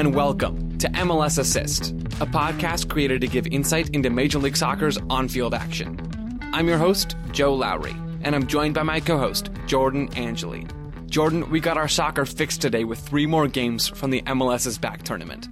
and welcome to MLS Assist, a podcast created to give insight into Major League Soccer's on field action. I'm your host, Joe Lowery, and I'm joined by my co host, Jordan Angeli. Jordan, we got our soccer fixed today with three more games from the MLS's back tournament.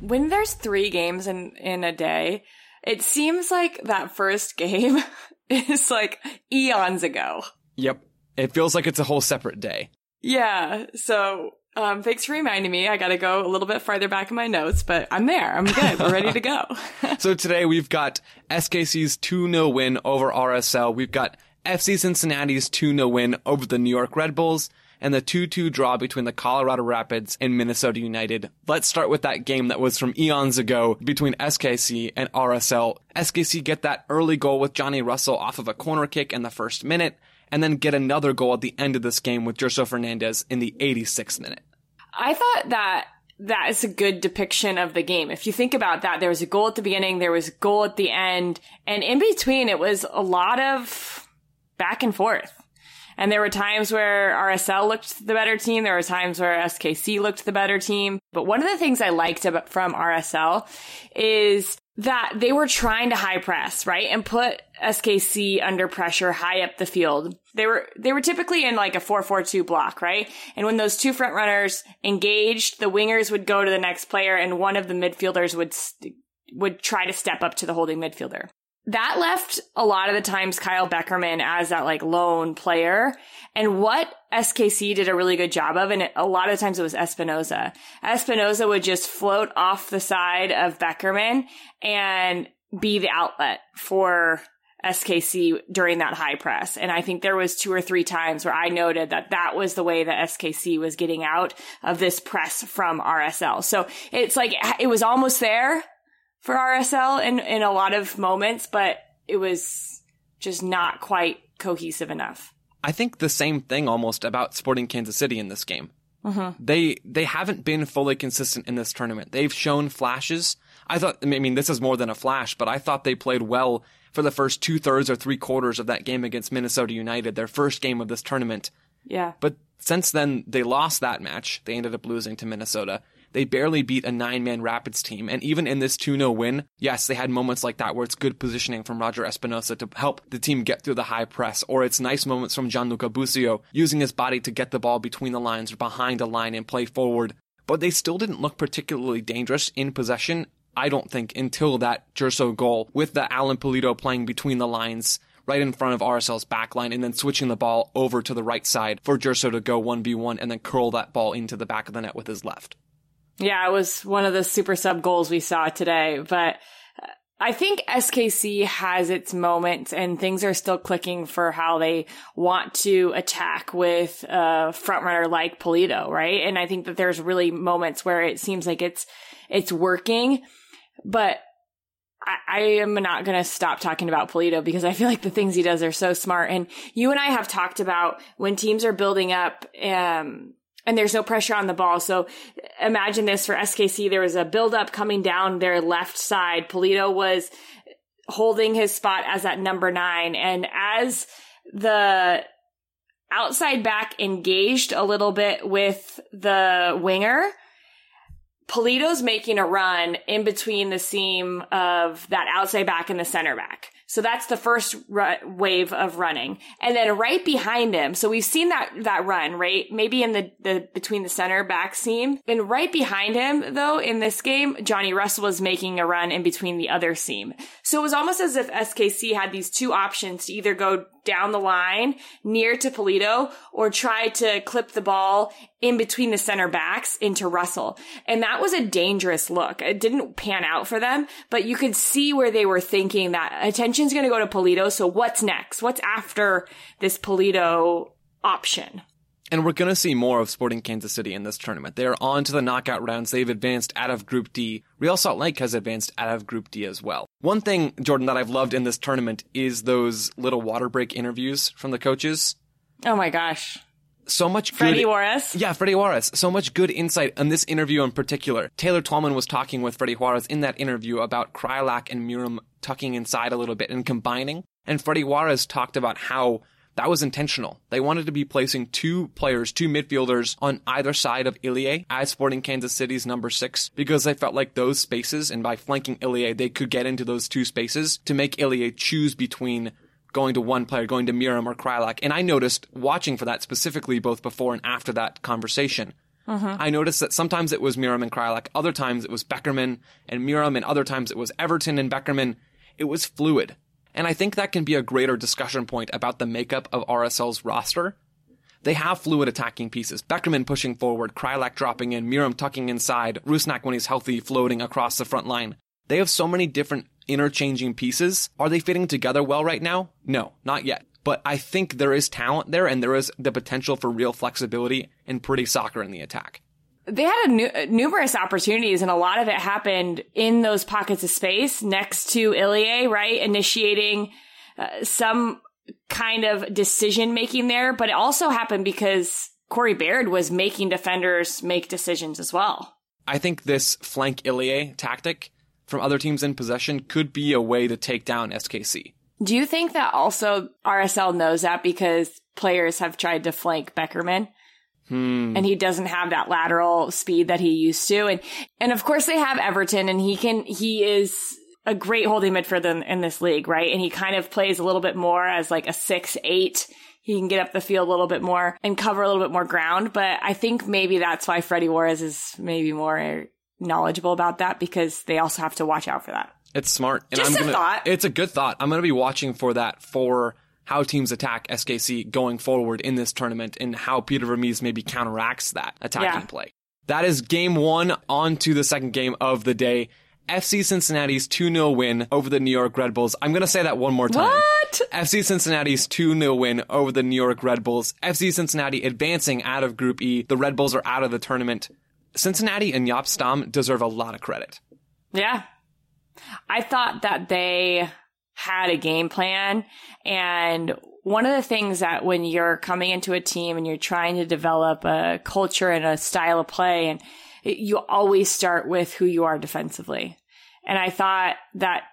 When there's three games in, in a day, it seems like that first game is like eons ago. Yep. It feels like it's a whole separate day. Yeah. So um, thanks for reminding me. I got to go a little bit farther back in my notes, but I'm there. I'm good. We're ready to go. so today we've got SKC's 2-0 win over RSL. We've got FC Cincinnati's 2-0 win over the New York Red Bulls and the 2-2 draw between the Colorado Rapids and Minnesota United. Let's start with that game that was from eons ago between SKC and RSL. SKC get that early goal with Johnny Russell off of a corner kick in the first minute and then get another goal at the end of this game with Gerso Fernandes in the 86th minute. I thought that that is a good depiction of the game. If you think about that, there was a goal at the beginning, there was a goal at the end, and in between it was a lot of back and forth. And there were times where RSL looked the better team. There were times where SKC looked the better team. But one of the things I liked about, from RSL is that they were trying to high press, right? And put SKC under pressure high up the field. They were, they were typically in like a 4-4-2 block, right? And when those two front runners engaged, the wingers would go to the next player and one of the midfielders would, would try to step up to the holding midfielder that left a lot of the times Kyle Beckerman as that like lone player. And what SKC did a really good job of, and a lot of times it was Espinoza. Espinoza would just float off the side of Beckerman and be the outlet for SKC during that high press. And I think there was two or three times where I noted that that was the way that SKC was getting out of this press from RSL. So it's like, it was almost there, for RSL in, in a lot of moments, but it was just not quite cohesive enough. I think the same thing almost about Sporting Kansas City in this game. Mm-hmm. They they haven't been fully consistent in this tournament. They've shown flashes. I thought, I mean, this is more than a flash, but I thought they played well for the first two thirds or three quarters of that game against Minnesota United, their first game of this tournament. Yeah. But since then, they lost that match. They ended up losing to Minnesota. They barely beat a nine man Rapids team. And even in this 2 0 win, yes, they had moments like that where it's good positioning from Roger Espinoza to help the team get through the high press, or it's nice moments from Gianluca Busio using his body to get the ball between the lines or behind the line and play forward. But they still didn't look particularly dangerous in possession. I don't think until that Gerso goal with the Alan Pulido playing between the lines right in front of RSL's backline and then switching the ball over to the right side for Gerso to go 1v1 and then curl that ball into the back of the net with his left. Yeah, it was one of the super sub goals we saw today, but uh, I think SKC has its moments and things are still clicking for how they want to attack with a frontrunner like Pulido, right? And I think that there's really moments where it seems like it's, it's working, but I, I am not going to stop talking about Pulido because I feel like the things he does are so smart. And you and I have talked about when teams are building up, um, and there's no pressure on the ball. So imagine this for SKC. There was a buildup coming down their left side. Pulido was holding his spot as that number nine. And as the outside back engaged a little bit with the winger, Pulido's making a run in between the seam of that outside back and the center back. So that's the first wave of running. And then right behind him, so we've seen that, that run, right? Maybe in the, the, between the center back seam. And right behind him, though, in this game, Johnny Russell was making a run in between the other seam. So it was almost as if SKC had these two options to either go down the line near to Pulido or try to clip the ball in between the center backs into Russell. And that was a dangerous look. It didn't pan out for them, but you could see where they were thinking that attention's going to go to Pulido. So what's next? What's after this Pulido option? And we're going to see more of Sporting Kansas City in this tournament. They're on to the knockout rounds. They've advanced out of Group D. Real Salt Lake has advanced out of Group D as well. One thing, Jordan, that I've loved in this tournament is those little water break interviews from the coaches. Oh my gosh. So much Freddy good. Juarez? Yeah, Freddy Juarez. So much good insight on this interview in particular. Taylor Twellman was talking with Freddy Juarez in that interview about Kreilach and Meram tucking inside a little bit and combining. And Freddy Juarez talked about how That was intentional. They wanted to be placing two players, two midfielders on either side of Ilie as Sporting Kansas City's number six because they felt like those spaces and by flanking Ilie, they could get into those two spaces to make Ilie choose between going to one player, going to Meram or Kreilach. And I noticed watching for that specifically both before and after that conversation. Uh-huh. I noticed that sometimes it was Meram and Kreilach, other times it was Beckerman and Meram, and other times it was Everton and Beckerman. It was fluid. And I think that can be a greater discussion point about the makeup of RSL's roster. They have fluid attacking pieces. Beckerman pushing forward, Kreilach dropping in, Meram tucking inside, Rusnak when he's healthy floating across the front line. They have so many different interchanging pieces. Are they fitting together well right now? No, not yet. But I think there is talent there and there is the potential for real flexibility and pretty soccer in the attack. They had a nu- numerous opportunities, and a lot of it happened in those pockets of space next to Ilie, right? Initiating uh, some kind of decision making there, but it also happened because Corey Baird was making defenders make decisions as well. I think this flank Ilie tactic from other teams in possession could be a way to take down SKC. Do you think that also RSL knows that because players have tried to flank Beckerman? Hmm. And he doesn't have that lateral speed that he used to. And, and of course they have Everton and he can, he is a great holding midfielder in, in this league, right? And he kind of plays a little bit more as like a six, eight. He can get up the field a little bit more and cover a little bit more ground. But I think maybe that's why Freddy Juarez is maybe more knowledgeable about that because they also have to watch out for that. It's smart. And Just I'm a gonna, thought. It's a good thought. I'm going to be watching for that for how teams attack SKC going forward in this tournament and how Peter Vermes maybe counteracts that attacking Yeah. play. That is game one. On to the second game of the day. FC Cincinnati's 2-0 win over the New York Red Bulls. I'm going to say that one more time. What? FC Cincinnati's 2-0 win over the New York Red Bulls. FC Cincinnati advancing out of Group E. The Red Bulls are out of the tournament. Cincinnati and Jaap Stam deserve a lot of credit. Yeah. I thought that they had a game plan. And one of the things that when you're coming into a team and you're trying to develop a culture and a style of play, and you always start with who you are defensively. And I thought that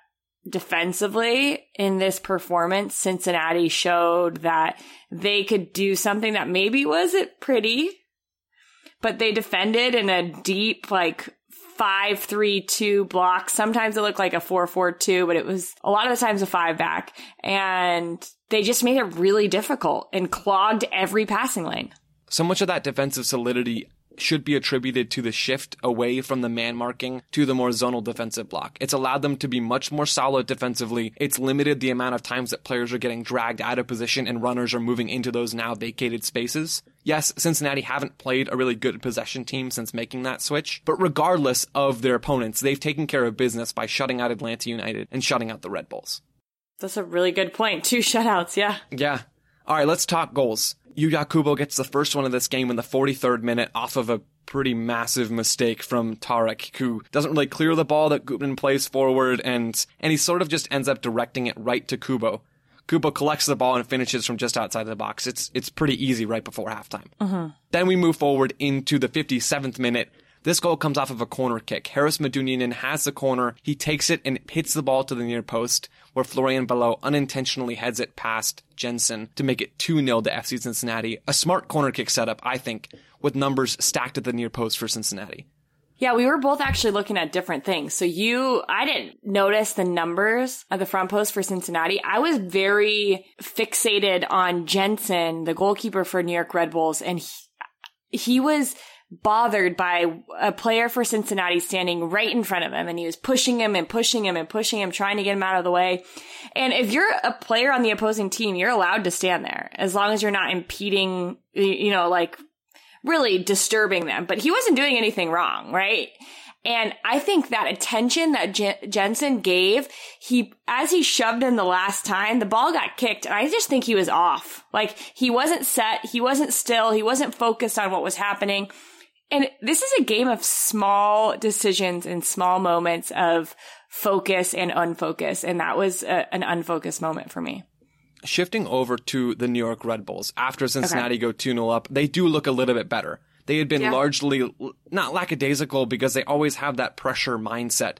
defensively in this performance, Cincinnati showed that they could do something that maybe wasn't pretty, but they defended in a deep, like, five three two block. Sometimes it looked like a four four two, but it was a lot of the times a five back. And they just made it really difficult and clogged every passing lane. So much of that defensive solidity should be attributed to the shift away from the man marking to the more zonal defensive block. It's allowed them to be much more solid defensively. It's limited the amount of times that players are getting dragged out of position and runners are moving into those now vacated spaces. Yes, Cincinnati haven't played a really good possession team since making that switch, but regardless of their opponents, they've taken care of business by shutting out Atlanta United and shutting out the Red Bulls. That's a really good point. Two shutouts, yeah. Yeah. All right, let's talk goals. Yuya Kubo gets the first one of this game in the 43rd minute off of a pretty massive mistake from Tarek, who doesn't really clear the ball that Gutman plays forward, and and he sort of just ends up directing it right to Kubo. Kubo collects the ball and finishes from just outside the box. It's it's pretty easy right before halftime. Uh-huh. Then we move forward into the 57th minute. This goal comes off of a corner kick. Haris Medunjanin has the corner. He takes it and hits the ball to the near post, where Florian Valot unintentionally heads it past Jensen to make it 2-0 to FC Cincinnati. A smart corner kick setup, I think, with numbers stacked at the near post for Cincinnati. Yeah, we were both actually looking at different things. So you, I didn't notice the numbers of the front post for Cincinnati. I was very fixated on Jensen, the goalkeeper for New York Red Bulls, and he, he was bothered by a player for Cincinnati standing right in front of him and he was pushing him and pushing him and pushing him, trying to get him out of the way. And if you're a player on the opposing team, you're allowed to stand there as long as you're not impeding, you know, like really disturbing them. But he wasn't doing anything wrong, right? And I think that attention that Jen- Jensen gave, he, as he shoved in the last time, the ball got kicked. And I just think he was off. Like he wasn't set. He wasn't still. He wasn't focused on what was happening. And this is a game of small decisions and small moments of focus and unfocus. And that was a, an unfocused moment for me. Shifting over to the New York Red Bulls, after Cincinnati go 2-0 up, they do look a little bit better. They had been Yeah. largely, not lackadaisical because they always have that pressure mindset.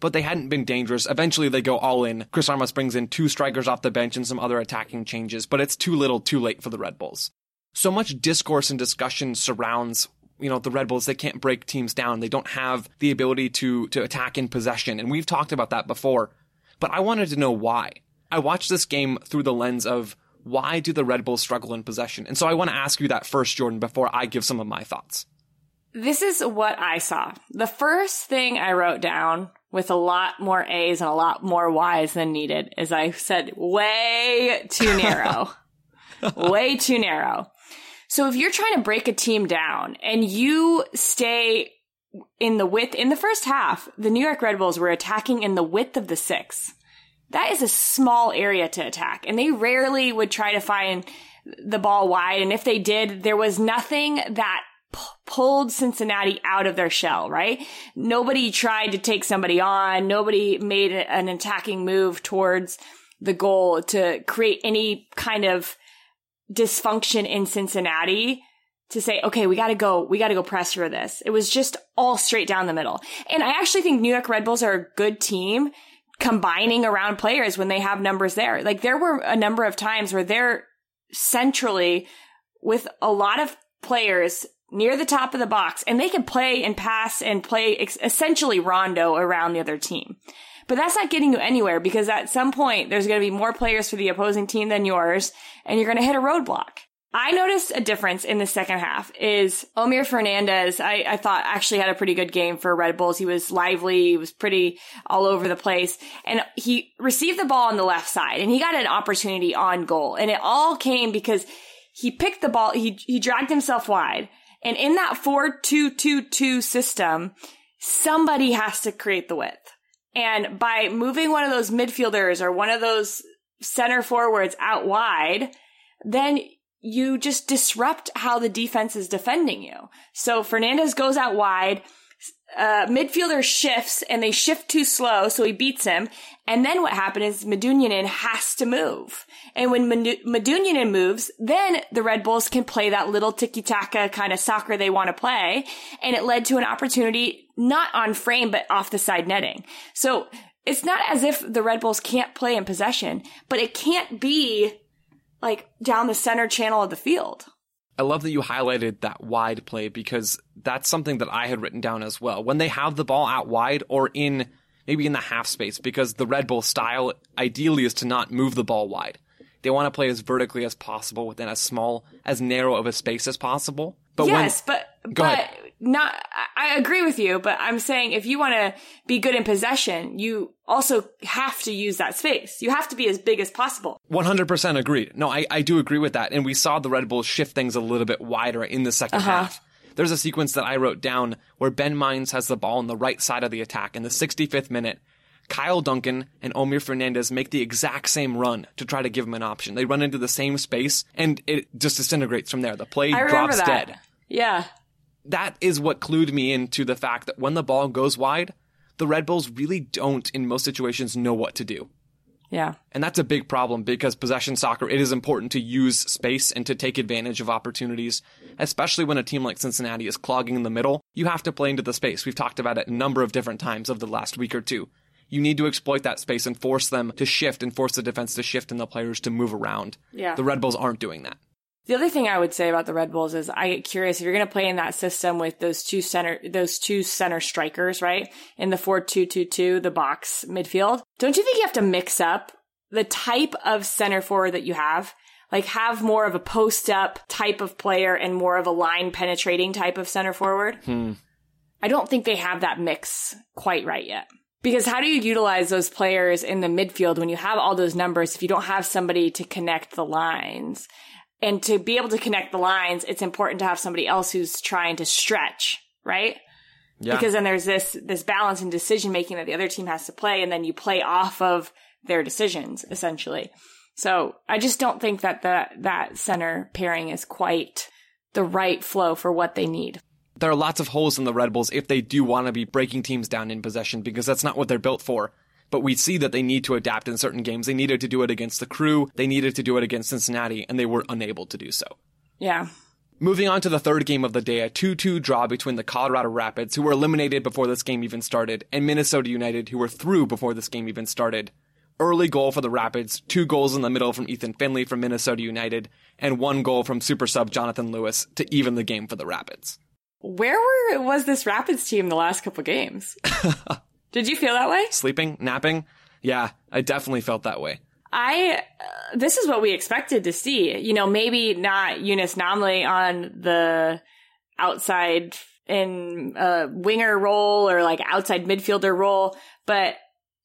but they hadn't been dangerous. Eventually they go all in. Chris Armas brings in two strikers off the bench and some other attacking changes, but it's too little too late for the Red Bulls. So much discourse and discussion surrounds you know the Red Bulls they can't break teams down. They don't have the ability to to attack in possession, and we've talked about that before. But I wanted to know why. I watched this game through the lens of why do the Red Bulls struggle in possession? And so I want to ask you that first, Jordan, before I give some of my thoughts. This is what I saw. The first thing I wrote down with a lot more A's and a lot more Y's than needed is I said way too narrow. way too narrow. So if you're trying to break a team down and you stay in the width, in the first half, the New York Red Bulls were attacking in the width of the six. That is a small area to attack and they rarely would try to find the ball wide. And if they did, there was nothing that pulled Cincinnati out of their shell, right? Nobody tried to take somebody on. Nobody made an attacking move towards the goal to create any kind of dysfunction in Cincinnati to say, okay, we gotta go, we gotta go press for this. It was just all straight down the middle. And I actually think New York Red Bulls are a good team combining around players when they have numbers there. Like there were a number of times where they're centrally with a lot of players near the top of the box and they can play and pass and play ex- essentially rondo around the other team. But that's not getting you anywhere because at some point there's going to be more players for the opposing team than yours and you're going to hit a roadblock. I noticed a difference in the second half is Omir Fernandez, I, I, thought actually had a pretty good game for Red Bulls. He was lively. He was pretty all over the place and he received the ball on the left side and he got an opportunity on goal. And it all came because he picked the ball. He, he dragged himself wide and in that 4-2-2-2 system, somebody has to create the width. And by moving one of those midfielders or one of those center forwards out wide, then you just disrupt how the defense is defending you. So Fernandez goes out wide uh, midfielder shifts and they shift too slow, so he beats him. And then what happened is Medunjanin has to move. And when Medunjanin moves, then the Red Bulls can play that little tiki-taka kind of soccer they want to play. And it led to an opportunity not on frame, but off the side netting. So it's not as if the Red Bulls can't play in possession, but it can't be like down the center channel of the field. I love that you highlighted that wide play because that's something that I had written down as well. When they have the ball out wide or in maybe in the half space, because the Red Bull style ideally is to not move the ball wide. They want to play as vertically as possible within as small, as narrow of a space as possible. But yes, when, but but ahead. Not. I agree with you, but I'm saying if you want to be good in possession, you also have to use that space. You have to be as big as possible. 100% agreed. No, I, I do agree with that. And we saw the Red Bulls shift things a little bit wider in the 2nd uh-huh. half. There's a sequence that I wrote down where Ben Mines has the ball on the right side of the attack in the 65th minute. Kyle Duncan and Omir Fernandez make the exact same run to try to give him an option. They run into the same space and it just disintegrates from there. The play drops that. dead. Yeah. That is what clued me into the fact that when the ball goes wide, the Red Bulls really don't, in most situations, know what to do. Yeah. And that's a big problem because possession soccer, it is important to use space and to take advantage of opportunities, especially when a team like Cincinnati is clogging in the middle. You have to play into the space. We've talked about it a number of different times over the last week or two. You need to exploit that space and force them to shift and force the defense to shift and the players to move around. Yeah. The Red Bulls aren't doing that. The other thing I would say about the Red Bulls is I get curious if you're going to play in that system with those two center, those two center strikers, right? In the 4-2-2-2, the box midfield. Don't you think you have to mix up the type of center forward that you have? Like have more of a post up type of player and more of a line penetrating type of center forward? Hmm. I don't think they have that mix quite right yet. Because how do you utilize those players in the midfield when you have all those numbers if you don't have somebody to connect the lines? And to be able to connect the lines, it's important to have somebody else who's trying to stretch, right? Yeah. Because then there's this, this balance in decision making that the other team has to play and then you play off of their decisions, essentially. So I just don't think that the, that center pairing is quite the right flow for what they need. There are lots of holes in the Red Bulls if they do want to be breaking teams down in possession because that's not what they're built for but we see that they need to adapt in certain games. They needed to do it against the crew, they needed to do it against Cincinnati, and they were unable to do so. Yeah. Moving on to the third game of the day, a 2-2 draw between the Colorado Rapids, who were eliminated before this game even started, and Minnesota United, who were through before this game even started. Early goal for the Rapids, two goals in the middle from Ethan Finlay from Minnesota United, and one goal from super sub Jonathan Lewis to even the game for the Rapids. Where were was this Rapids team the last couple games? Did you feel that way? Sleeping, napping? Yeah, I definitely felt that way. I, uh, this is what we expected to see. You know, maybe not Younes Namli on the outside in a winger role or like outside midfielder role, but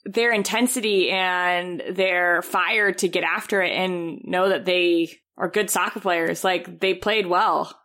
their intensity and their fire to get after it and know that they are good soccer players. Like they played well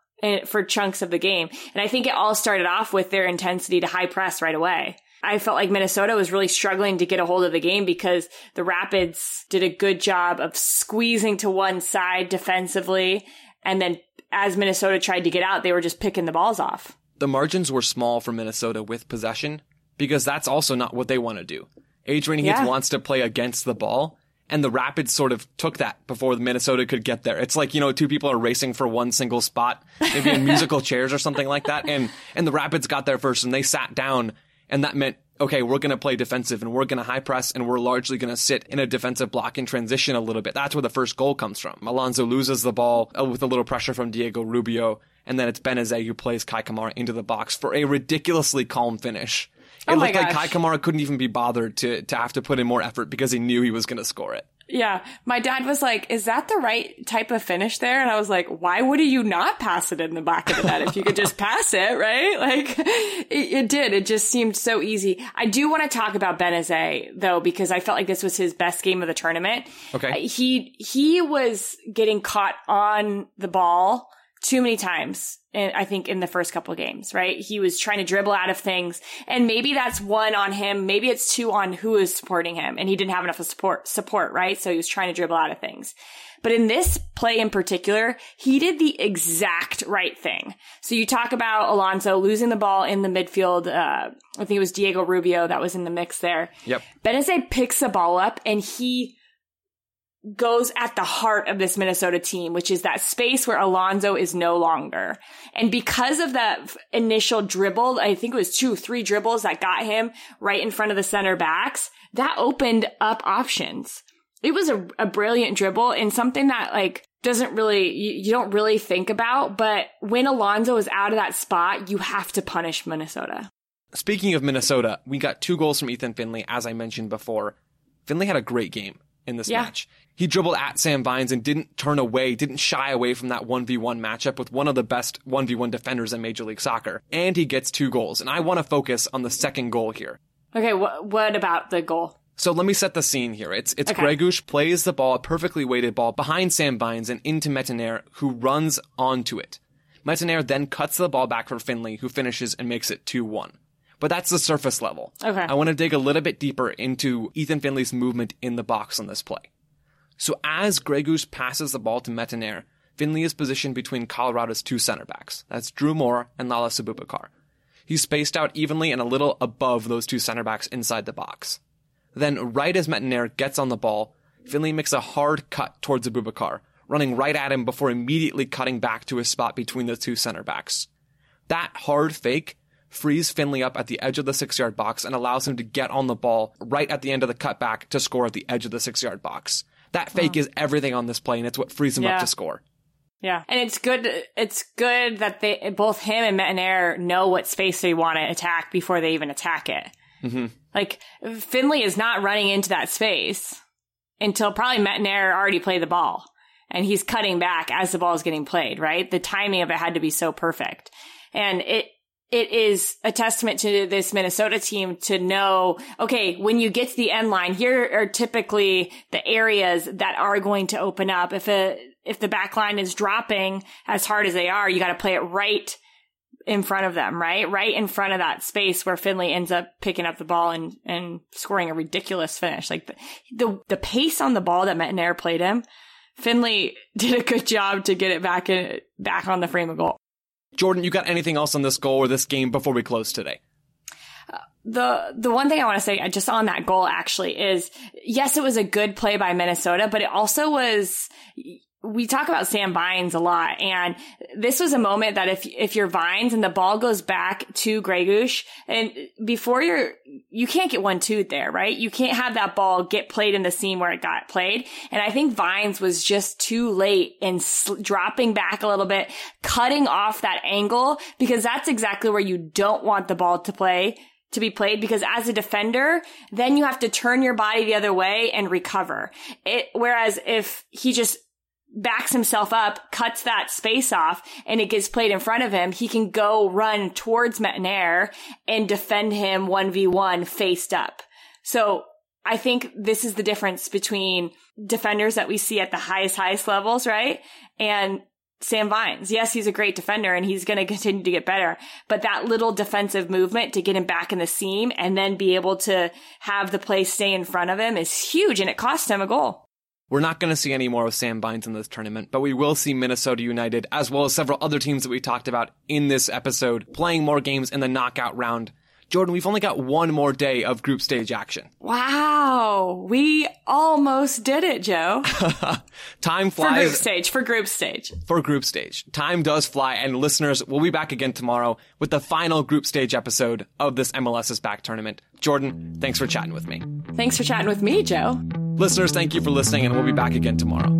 for chunks of the game. And I think it all started off with their intensity to high press right away. I felt like Minnesota was really struggling to get a hold of the game because the Rapids did a good job of squeezing to one side defensively. And then as Minnesota tried to get out, they were just picking the balls off. The margins were small for Minnesota with possession because that's also not what they want to do. Adrian Heath yeah. wants to play against the ball. And the Rapids sort of took that before Minnesota could get there. It's like, you know, two people are racing for one single spot, maybe in musical chairs or something like that. And, and the Rapids got there first and they sat down and that meant, okay, we're going to play defensive and we're going to high press and we're largely going to sit in a defensive block and transition a little bit. That's where the first goal comes from. Alonso loses the ball uh, with a little pressure from Diego Rubio. And then it's Benezet who plays Kei Kamara into the box for a ridiculously calm finish. It oh looked like Kei Kamara couldn't even be bothered to, to have to put in more effort because he knew he was going to score it. Yeah. My dad was like, is that the right type of finish there? And I was like, why would you not pass it in the back of the net if you could just pass it, right? Like it, it, did. It just seemed so easy. I do want to talk about Benezet though, because I felt like this was his best game of the tournament. Okay. Uh, he, he was getting caught on the ball too many times. In, I think in the first couple games, right? He was trying to dribble out of things and maybe that's one on him. Maybe it's two on who is supporting him and he didn't have enough support, support, right? So he was trying to dribble out of things. But in this play in particular, he did the exact right thing. So you talk about Alonso losing the ball in the midfield. Uh, I think it was Diego Rubio that was in the mix there. Yep. Benezet picks the ball up and he goes at the heart of this Minnesota team, which is that space where Alonso is no longer. And because of that initial dribble, I think it was two, three dribbles that got him right in front of the center backs, that opened up options. It was a, a brilliant dribble and something that like doesn't really, you, you don't really think about, but when Alonso is out of that spot, you have to punish Minnesota. Speaking of Minnesota, we got two goals from Ethan Finlay, as I mentioned before. Finlay had a great game in this yeah. match. He dribbled at Sam Vines and didn't turn away, didn't shy away from that 1v1 matchup with one of the best 1v1 defenders in Major League Soccer. And he gets two goals. And I want to focus on the second goal here. Okay, wh- what about the goal? So let me set the scene here. It's it's okay. Plays the ball, a perfectly weighted ball, behind Sam Vines and into Metanire, who runs onto it. Metanire then cuts the ball back for Finlay, who finishes and makes it 2-1 but that's the surface level. Okay. I want to dig a little bit deeper into Ethan Finlay's movement in the box on this play. So as Gregus passes the ball to Metanire, Finlay is positioned between Colorado's two center backs. That's Drew Moor and Lala Abubakar. He's spaced out evenly and a little above those two center backs inside the box. Then, right as Metanire gets on the ball, Finlay makes a hard cut towards Abubakar, running right at him before immediately cutting back to his spot between the two center backs. That hard fake frees Finlay up at the edge of the six yard box and allows him to get on the ball right at the end of the cutback to score at the edge of the six yard box. That fake wow. is everything on this play and it's what frees him yeah. up to score. Yeah. And it's good. It's good that they, both him and Metanire know what space they want to attack before they even attack it. Mm-hmm. Like Finlay is not running into that space until probably Metanire already played the ball and he's cutting back as the ball is getting played, right? The timing of it had to be so perfect. And it, it is a testament to this Minnesota team to know, okay, when you get to the end line, here are typically the areas that are going to open up. If a, if the back line is dropping as hard as they are, you got to play it right in front of them, right? Right in front of that space where Finlay ends up picking up the ball and, and scoring a ridiculous finish. Like the, the, the pace on the ball that Metanire played him, Finlay did a good job to get it back in, back on the frame of goal. Jordan, you got anything else on this goal or this game before we close today? the the one thing I want to say uh, just saw on that goal actually is yes, it was a good play by Minnesota, but it also was we talk about Sam Vines a lot, and this was a moment that if if you're Vines and the ball goes back to Gregus, and before you're you can't get one two there, right? You can't have that ball get played in the seam where it got played, and I think Vines was just too late in sl- dropping back a little bit, cutting off that angle because that's exactly where you don't want the ball to play to be played because as a defender, then you have to turn your body the other way and recover. It, whereas if he just backs himself up, cuts that space off, and it gets played in front of him, he can go run towards Metanire and defend him 1v1 faced up. So I think this is the difference between defenders that we see at the highest, highest levels, right? And Sam Vines. Yes, he's a great defender and he's going to continue to get better, but that little defensive movement to get him back in the seam and then be able to have the play stay in front of him is huge and it cost him a goal. We're not going to see any more of Sam Vines in this tournament, but we will see Minnesota United, as well as several other teams that we talked about in this episode, playing more games in the knockout round. Jordan, we've only got one more day of group stage action. Wow. We almost did it, Joe. Time flies. For group stage, for group stage. for group stage. Time does fly, and listeners, we'll be back again tomorrow with the final group stage episode of this MLS's Back tournament. Jordan, thanks for chatting with me. Thanks for chatting with me, Joe. Listeners, thank you for listening, and we'll be back again tomorrow.